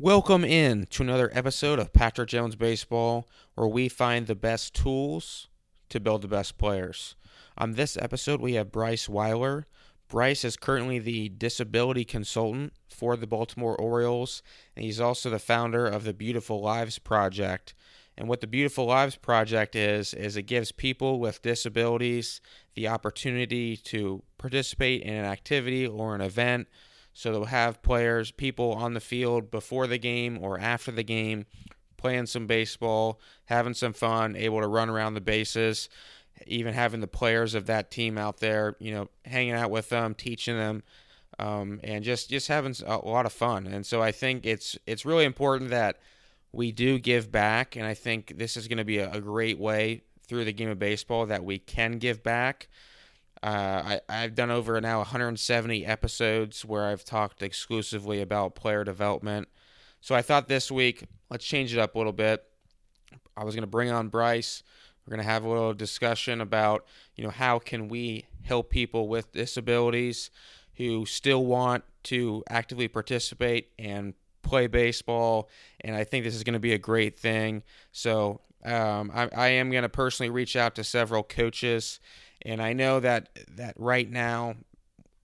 Welcome in to another episode of Patrick Jones Baseball, where we find the best tools to build the best players. On this episode, we have Bryce Weiler. Bryce is currently the disability consultant for the Baltimore Orioles, and he's also the founder of the Beautiful Lives Project. And what the Beautiful Lives Project is, is it gives people with disabilities the opportunity to participate in an activity or an event so they'll have players, people on the field before the game or after the game, playing some baseball, having some fun, able to run around the bases, even having the players of that team out there, you know, hanging out with them, teaching them, um, and just just having a lot of fun. And so I think it's it's really important that we do give back, and I think this is going to be a, a great way through the game of baseball that we can give back. Uh, I, I've done over now 170 episodes where I've talked exclusively about player development. So I thought this week, let's change it up a little bit. I was going to bring on Bryce. We're going to have a little discussion about, you know, how can we help people with disabilities who still want to actively participate and play baseball. And I think this is going to be a great thing. So um, I, I am going to personally reach out to several coaches and I know that that right now,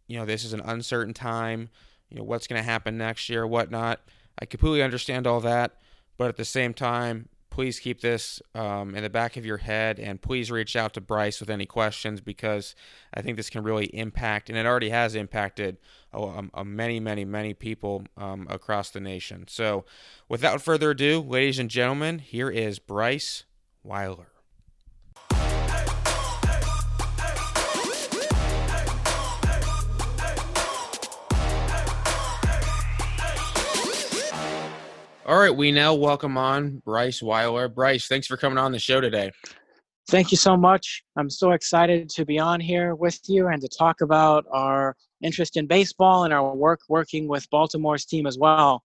you know, this is an uncertain time. You know, what's going to happen next year, whatnot. I completely understand all that, but at the same time, please keep this um, in the back of your head and please reach out to Bryce with any questions because I think this can really impact, and it already has impacted a, a many, many, many people um, across the nation. So, without further ado, ladies and gentlemen, here is Bryce Weiler. All right, we now welcome on Bryce Weiler. Bryce, thanks for coming on the show today. Thank you so much. I'm so excited to be on here with you and to talk about our interest in baseball and our work working with Baltimore's team as well.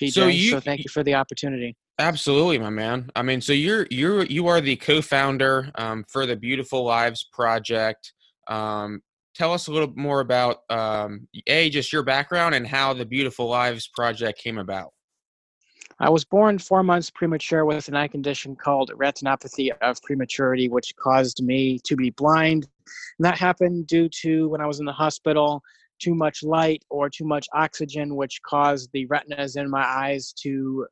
PJ, so, you, so thank you for the opportunity. Absolutely, my man. I mean, so you're you're you are the co-founder um, for the Beautiful Lives Project. Um, tell us a little more about um, a just your background and how the Beautiful Lives project came about. I was born four months premature with an eye condition called retinopathy of prematurity, which caused me to be blind. And that happened due to when I was in the hospital, too much light or too much oxygen, which caused the retinas in my eyes to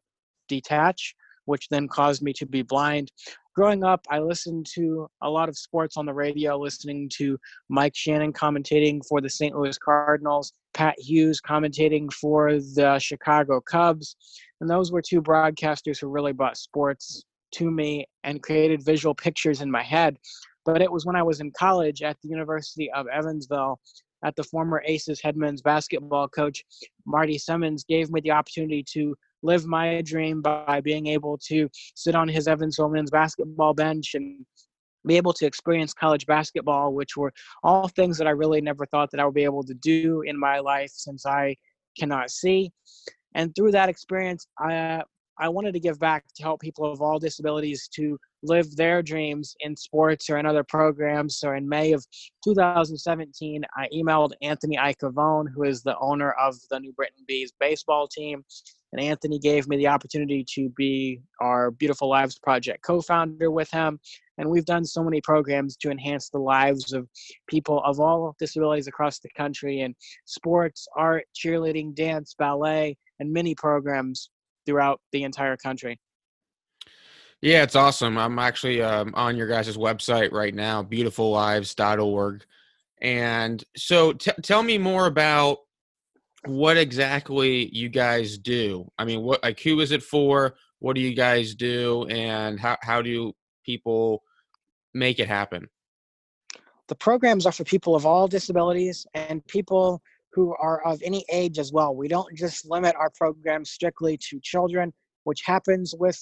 detach, which then caused me to be blind growing up, I listened to a lot of sports on the radio, listening to Mike Shannon commentating for the St. Louis Cardinals, Pat Hughes commentating for the Chicago Cubs. And those were two broadcasters who really brought sports to me and created visual pictures in my head. But it was when I was in college at the University of Evansville at the former Aces head men's basketball coach, Marty Simmons, gave me the opportunity to live my dream by being able to sit on his Evansville men's basketball bench and be able to experience college basketball, which were all things that I really never thought that I would be able to do in my life since I cannot see. And through that experience, I I wanted to give back to help people of all disabilities to live their dreams in sports or in other programs. So in May of 2017, I emailed Anthony Iacovone, who is the owner of the New Britain Bees baseball team, and Anthony gave me the opportunity to be our Beautiful Lives Project co founder with him. And we've done so many programs to enhance the lives of people of all disabilities across the country in sports, art, cheerleading, dance, ballet, and many programs throughout the entire country. Yeah, it's awesome. I'm actually um, on your guys' website right now, beautifullives.org. And so t- tell me more about what exactly you guys do. I mean, what like who is it for? What do you guys do, and how how do people make it happen? The programs are for people of all disabilities and people who are of any age as well. We don't just limit our programs strictly to children, which happens with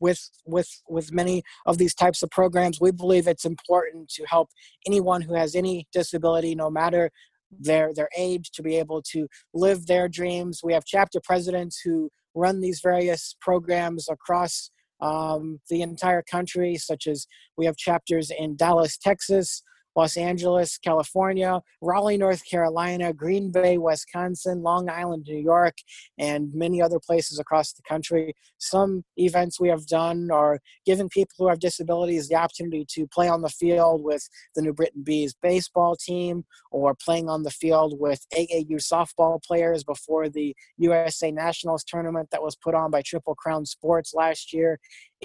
with with with many of these types of programs we believe it's important to help anyone who has any disability no matter their their age to be able to live their dreams. We have chapter presidents who run these various programs across um, the entire country, such as we have chapters in Dallas, Texas. Los Angeles, California, Raleigh, North Carolina, Green Bay, Wisconsin, Long Island, New York, and many other places across the country. Some events we have done are giving people who have disabilities the opportunity to play on the field with the New Britain Bees baseball team or playing on the field with AAU softball players before the USA Nationals tournament that was put on by Triple Crown Sports last year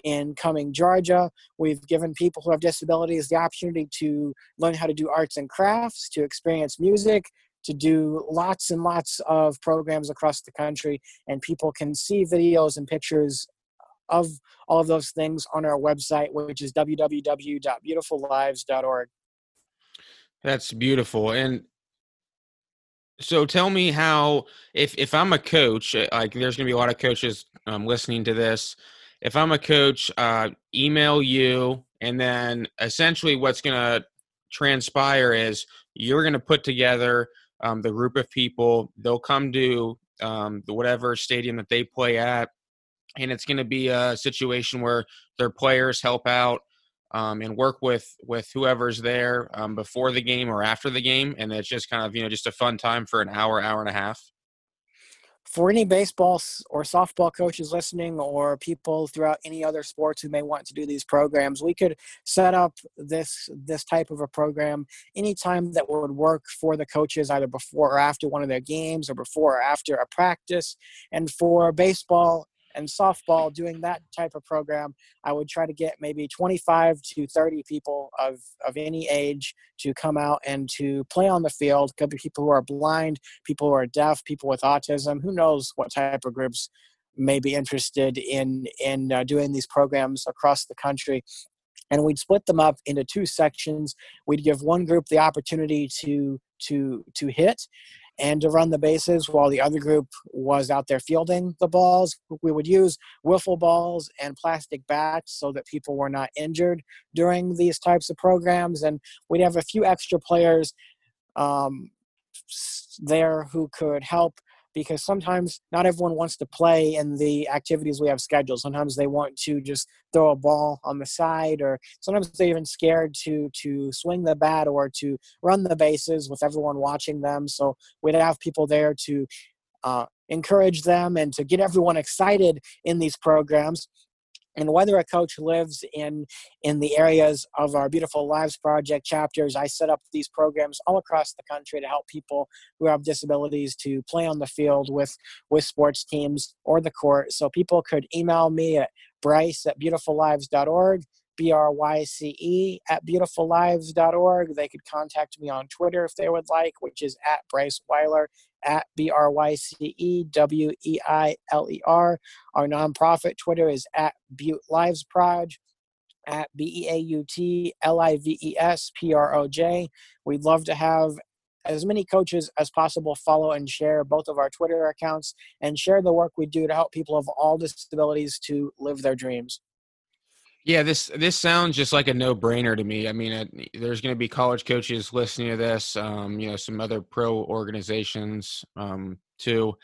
in Cumming, Georgia. We've given people who have disabilities the opportunity to learn how to do arts and crafts, to experience music, to do lots and lots of programs across the country. And people can see videos and pictures of all of those things on our website, which is www.beautifullives.org. That's beautiful. And so tell me how if if I'm a coach, like there's going to be a lot of coaches um, listening to this if I'm a coach, uh, email you, and then essentially what's going to transpire is you're going to put together um, the group of people. They'll come to um, whatever stadium that they play at, and it's going to be a situation where their players help out um, and work with with whoever's there um, before the game or after the game, and it's just kind of you know just a fun time for an hour, hour and a half for any baseball or softball coaches listening or people throughout any other sports who may want to do these programs we could set up this this type of a program anytime that would work for the coaches either before or after one of their games or before or after a practice. And for baseball and softball doing that type of program i would try to get maybe 25 to 30 people of, of any age to come out and to play on the field. Could be people who are blind people who are deaf people with autism who knows what type of groups may be interested in in uh, doing these programs across the country. And we'd split them up into two sections. We'd give one group the opportunity to to to hit and to run the bases while the other group was out there fielding the balls. We would use wiffle balls and plastic bats so that people were not injured during these types of programs. And we'd have a few extra players um, there who could help because sometimes not everyone wants to play in the activities we have scheduled. Sometimes they want to just throw a ball on the side, or sometimes they're even scared to to swing the bat or to run the bases with everyone watching them. So we'd have people there to uh, encourage them and to get everyone excited in these programs and whether a coach lives in in the areas of our beautiful lives project chapters i set up these programs all across the country to help people who have disabilities to play on the field with with sports teams or the court. So people could email me at bryce at beautifullives.org B-R-Y-C-E at beautifullives.org. They could contact me on Twitter if they would like, which is at Bryce Weiler, at B-R-Y-C-E-W-E-I-L-E-R. Our nonprofit Twitter is at Beaut Lives Proj, at B-E-A-U-T-L-I-V-E-S-P-R-O-J. We'd love to have as many coaches as possible follow and share both of our Twitter accounts and share the work we do to help people of all disabilities to live their dreams. Yeah, this this sounds just like a no brainer to me. I mean, it, there's going to be college coaches listening to this. Um, you know, some other pro organizations um, too,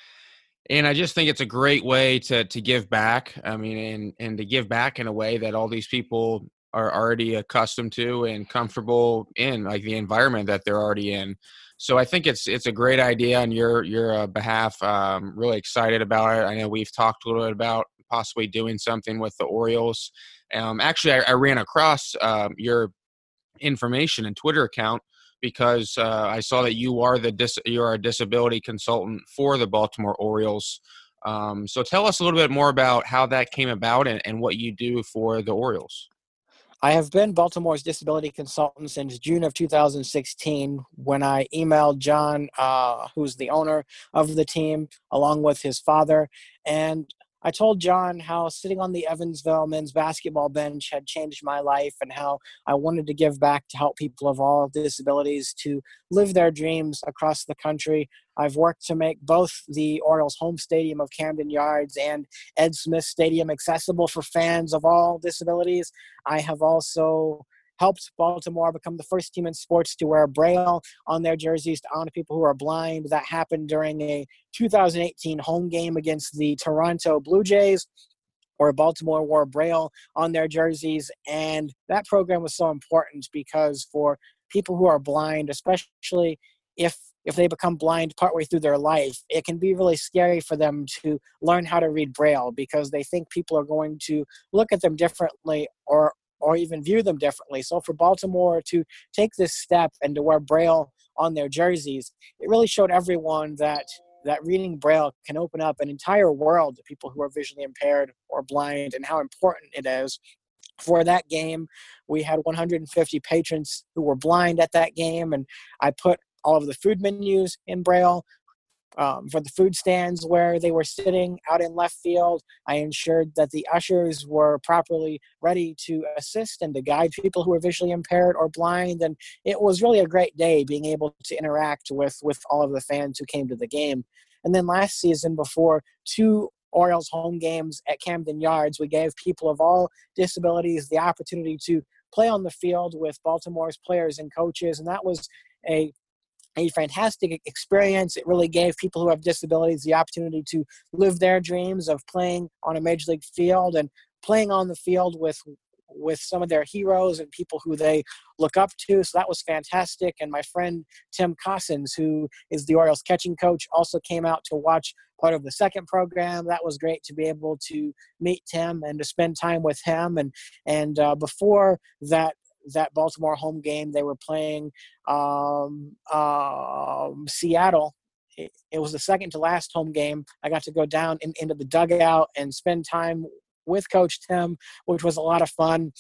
and I just think it's a great way to to give back. I mean, and and to give back in a way that all these people are already accustomed to and comfortable in, like the environment that they're already in. So I think it's it's a great idea on your your uh, behalf. Um, really excited about it. I know we've talked a little bit about possibly doing something with the Orioles. Um, actually, I, I, ran across um, your information and Twitter account because uh, I saw that you are the dis- you are a disability consultant for the Baltimore Orioles. Um, so tell us a little bit more about how that came about and, and what you do for the Orioles. I have been Baltimore's disability consultant since June of 2016 when I emailed John, uh, who's the owner of the team, along with his father. And I told John how sitting on the Evansville men's basketball bench had changed my life and how I wanted to give back to help people of all disabilities to live their dreams across the country. I've worked to make both the Orioles home stadium of Camden Yards and Ed Smith Stadium accessible for fans of all disabilities. I have also helped Baltimore become the first team in sports to wear Braille on their jerseys to honor people who are blind. That happened during a 2018 home game against the Toronto Blue Jays where Baltimore wore Braille on their jerseys. And that program was so important because for people who are blind, especially if if they become blind partway through their life, it can be really scary for them to learn how to read Braille because they think people are going to look at them differently or or even view them differently. So for Baltimore to take this step and to wear Braille on their jerseys, it really showed everyone that that reading Braille can open up an entire world to people who are visually impaired or blind and how important it is. For that game, we had 150 patrons who were blind at that game, and I put all of the food menus in Braille um, for the food stands where they were sitting out in left field. I ensured that the ushers were properly ready to assist and to guide people who were visually impaired or blind. And it was really a great day being able to interact with, with all of the fans who came to the game. And then last season, before two Orioles home games at Camden Yards, we gave people of all disabilities the opportunity to play on the field with Baltimore's players and coaches. And that was a a fantastic experience. It really gave people who have disabilities the opportunity to live their dreams of playing on a major league field and playing on the field with with some of their heroes and people who they look up to. So that was fantastic. And my friend Tim Cossins, who is the Orioles catching coach, also came out to watch part of the second program. That was great to be able to meet Tim and to spend time with him. And and uh, before that that Baltimore home game. They were playing um, um, Seattle. It, it, was the second to last home game. I got to go down in, into the dugout and spend time with Coach Tim, which was a lot of fun.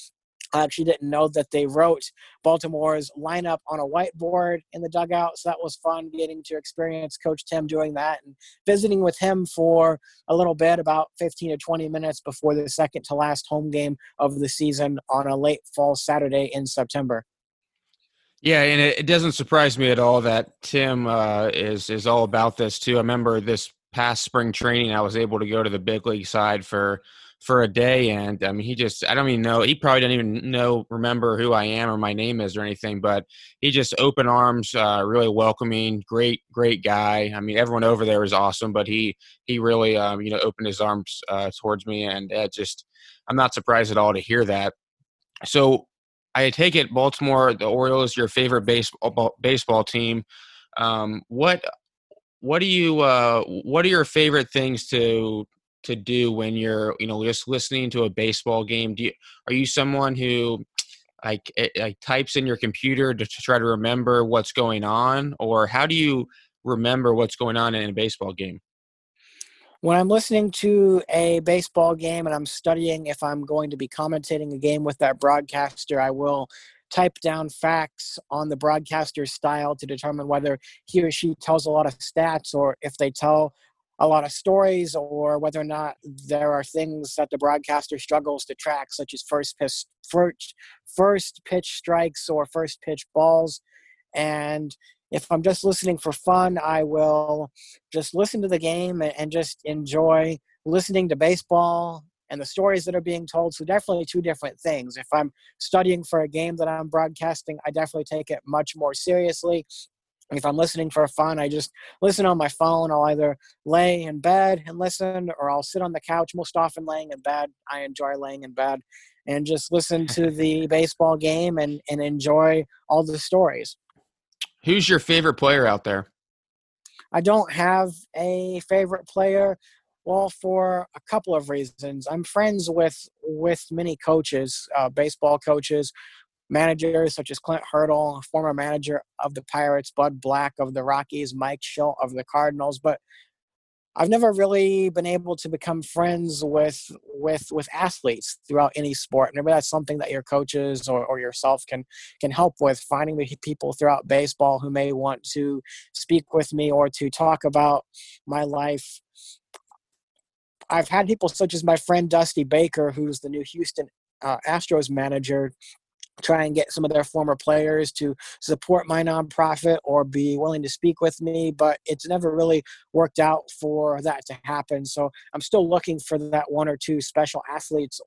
Actually didn't know that they wrote Baltimore's lineup on a whiteboard in the dugout. So that was fun getting to experience Coach Tim doing that and visiting with him for a little bit, about 15 to 20 minutes before the second to last home game of the season on a late fall Saturday in September. Yeah, and it, doesn't surprise me at all that Tim uh, is is all about this too. I remember this past spring training, I was able to go to the big league side for for a day and i mean he just i don't even know he probably didn't even know remember who i am or my name is or anything but he just open arms uh, really welcoming great great guy. I mean everyone over there is awesome but he he really um, you know opened his arms uh, towards me and it just i'm not surprised at all to hear that. So i take it baltimore the orioles your favorite baseball baseball team. Um, what what do you uh, what are your favorite things to to do when you're you know just listening to a baseball game? Do you are you someone who like like types in your computer to, to try to remember what's going on? Or how do you remember what's going on in a baseball game? When I'm listening to a baseball game and I'm studying if I'm going to be commentating a game with that broadcaster, I will type down facts on the broadcaster's style to determine whether he or she tells a lot of stats or if they tell a lot of stories or whether or not there are things that the broadcaster struggles to track such as first pitch first, first pitch strikes or first pitch balls. And if i'm just listening for fun i will just listen to the game and just enjoy listening to baseball and the stories that are being told. So definitely two different things. If i'm studying for a game that i'm broadcasting i definitely take it much more seriously if I'm listening for fun, I just listen on my phone. I'll either lay in bed and listen, or I'll sit on the couch. Most often, laying in bed. I enjoy laying in bed and just listen to the baseball game and and enjoy all the stories. Who's your favorite player out there? I don't have a favorite player. Well, for a couple of reasons, I'm friends with with many coaches, uh, baseball coaches, managers such as Clint Hurdle, former manager of the Pirates, Bud Black of the Rockies, Mike Shildt of the Cardinals, but I've never really been able to become friends with with with athletes throughout any sport. Maybe that's something that your coaches or, or yourself can can help with finding the people throughout baseball who may want to speak with me or to talk about my life. I've had people such as my friend Dusty Baker, who's the new Houston uh, Astros manager, try and get some of their former players to support my nonprofit or be willing to speak with me but it's never really worked out for that to happen. So i'm still looking for that one or two special athletes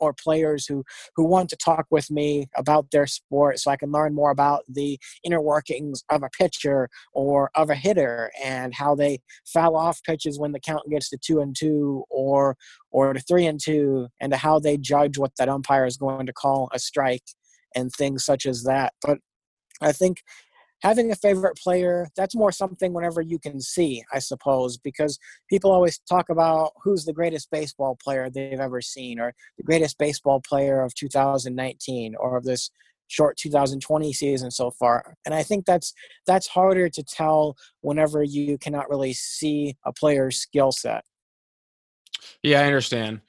or players who who want to talk with me about their sport so I can learn more about the inner workings of a pitcher or of a hitter and how they foul off pitches when the count gets to two and two or or to three and two and how they judge what that umpire is going to call a strike and things such as that. But I think having a favorite player that's more something whenever you can see i suppose because people always talk about who's the greatest baseball player they've ever seen or the greatest baseball player of 2019 or of this short 2020 season so far and i think that's that's harder to tell whenever you cannot really see a player's skill set yeah i understand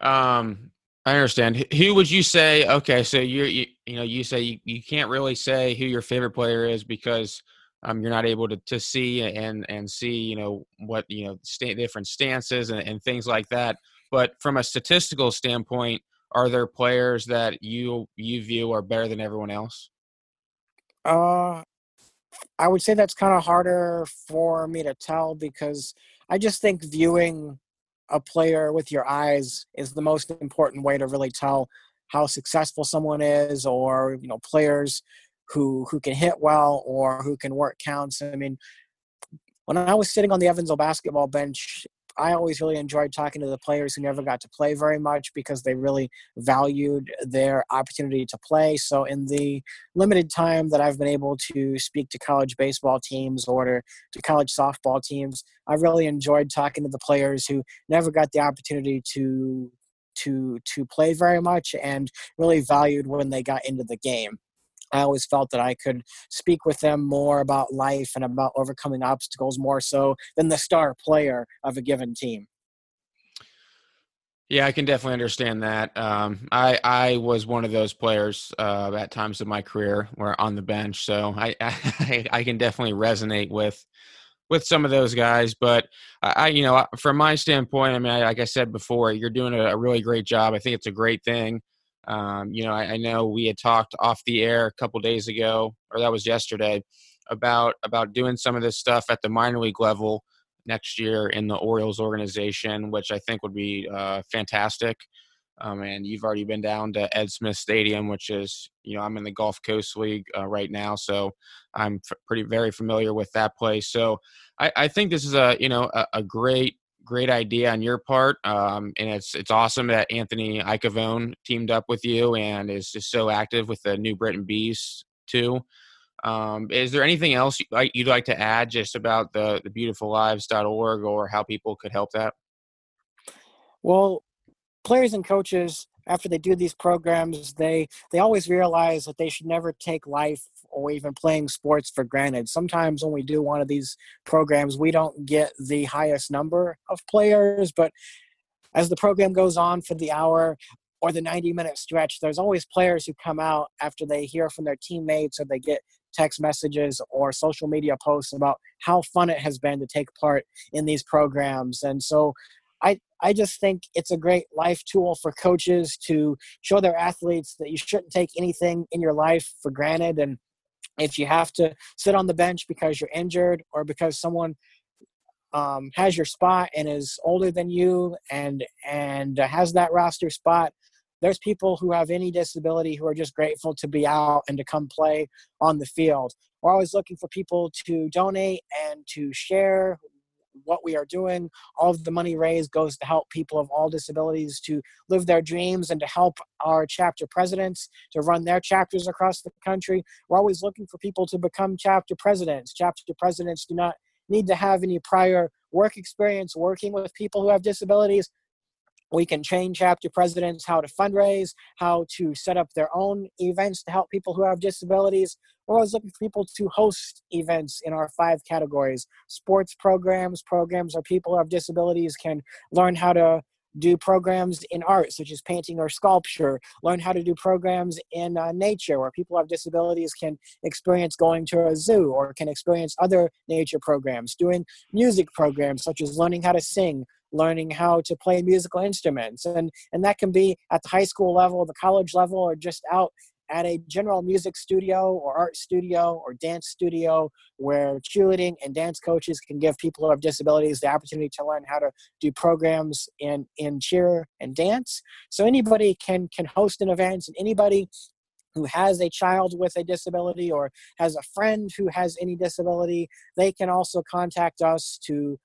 um I understand. Who would you say? Okay, so you're you, you know you say you, you can't really say who your favorite player is because um, you're not able to, to see and and see you know what you know st- different stances and, and things like that. But from a statistical standpoint, are there players that you you view are better than everyone else? Uh, I would say that's kind of harder for me to tell because I just think viewing a player with your eyes is the most important way to really tell how successful someone is or you know players who who can hit well or who can work counts. I mean when i was sitting on the evansville basketball bench I always really enjoyed talking to the players who never got to play very much because they really valued their opportunity to play. So, in the limited time that I've been able to speak to college baseball teams or to, college softball teams, I really enjoyed talking to the players who never got the opportunity to to to play very much and really valued when they got into the game. I always felt that I could speak with them more about life and about overcoming obstacles more so than the star player of a given team. Yeah, I can definitely understand that. Um, I I was one of those players uh, at times of my career where on the bench, so I, I, I can definitely resonate with with some of those guys. But I, you know, from my standpoint, I mean, like I said before, you're doing a, a really great job. I think it's a great thing. Um, you know, I, I, know we had talked off the air a couple days ago, or that was yesterday, about about doing some of this stuff at the minor league level next year in the Orioles organization, which I think would be uh, fantastic. Um, and you've already been down to Ed Smith Stadium, which is, you know, I'm in the Gulf Coast League uh, right now, so I'm f- pretty very familiar with that place. So I, I think this is a, you know, a, a great great idea on your part, um, and it's it's awesome that Anthony Iacovone teamed up with you and is just so active with the New Britain Bees too. Um, is there anything else you'd like to add just about the the beautifullives.org or how people could help that? Well, players and coaches after they do these programs, they they always realize that they should never take life or even playing sports for granted. Sometimes when we do one of these programs, we don't get the highest number of players, but as the program goes on for the hour or the 90 minute stretch, there's always players who come out after they hear from their teammates or they get text messages or social media posts about how fun it has been to take part in these programs. And so I, I just think it's a great life tool for coaches to show their athletes that you shouldn't take anything in your life for granted and if you have to sit on the bench because you're injured or because someone um, has your spot and is older than you and and has that roster spot there's people who have any disability who are just grateful to be out and to come play on the field. We're always looking for people to donate and to share what we are doing. All of the money raised goes to help people of all disabilities to live their dreams and to help our chapter presidents to run their chapters across the country. We're always looking for people to become chapter presidents. Chapter presidents do not need to have any prior work experience working with people who have disabilities. We can train chapter presidents how to fundraise, how to set up their own events to help people who have disabilities. We're always looking for people to host events in our five categories. Sports programs, programs where people have disabilities can learn how to do programs in art, such as painting or sculpture, learn how to do programs in uh, nature, where people have disabilities can experience going to a zoo or can experience other nature programs, doing music programs, such as learning how to sing, learning how to play musical instruments. And and that can be at the high school level the college level or just out at a general music studio or art studio or dance studio where cheerleading and dance coaches can give people who have disabilities the opportunity to learn how to do programs in in cheer and dance. So anybody can can host an event and anybody who has a child with a disability or has a friend who has any disability, they can also contact us to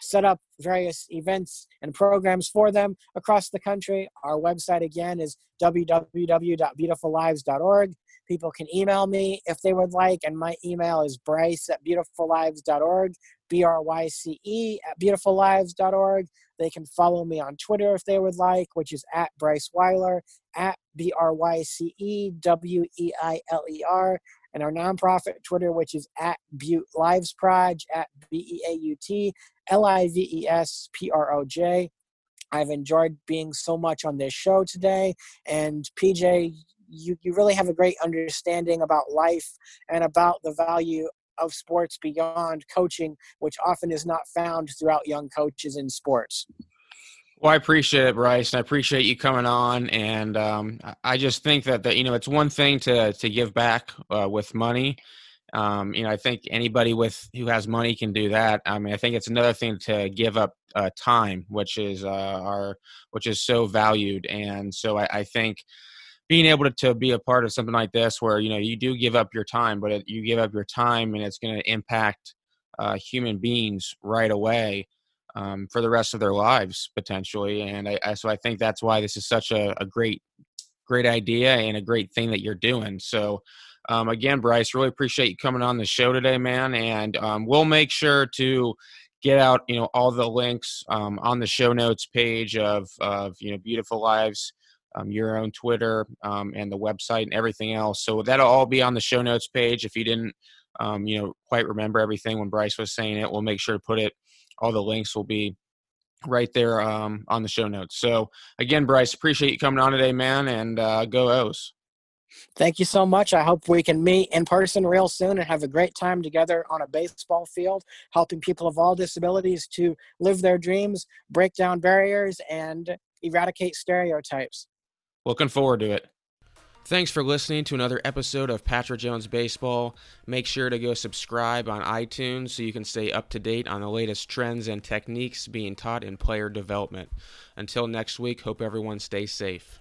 set up various events and programs for them across the country. Our website again is www.beautifullives.org. People can email me if they would like, and my email is bryce at beautifullives.org, B R Y C E at beautifullives.org. They can follow me on Twitter if they would like, which is at Bryce Weiler, at B R Y C E W E I L E R, and our nonprofit Twitter, which is at Beaut Lives Proj, at B E A U T L I V E S P R O J. I've enjoyed being so much on this show today. And PJ, you, you really have a great understanding about life and about the value of sports beyond coaching, which often is not found throughout young coaches in sports. Well, I appreciate it, Bryce, and I appreciate you coming on. And um, I just think that, that you know it's one thing to to give back uh, with money. Um, you know, I think anybody with who has money can do that. I mean, I think it's another thing to give up uh, time, which is uh, our which is so valued. And so I, I think being able to, to be a part of something like this where you know you do give up your time but it, you give up your time and it's going to impact uh, human beings right away um, for the rest of their lives potentially. And I, I, so i think that's why this is such a, a great great idea and a great thing that you're doing. So um, again bryce really appreciate you coming on the show today man. And um, we'll make sure to get out you know all the links um, on the show notes page of of you know beautiful lives um, your own Twitter um, and the website and everything else. So that'll all be on the show notes page. If you didn't, um, you know, quite remember everything when Bryce was saying it, we'll make sure to put it. All the links will be right there um, on the show notes. So again, Bryce, appreciate you coming on today, man, and uh, go O's. Thank you so much. I hope we can meet in person real soon and have a great time together on a baseball field, helping people of all disabilities to live their dreams, break down barriers, and eradicate stereotypes. Looking forward to it. Thanks for listening to another episode of Patrick Jones Baseball. Make sure to go subscribe on iTunes so you can stay up to date on the latest trends and techniques being taught in player development. Until next week, hope everyone stays safe.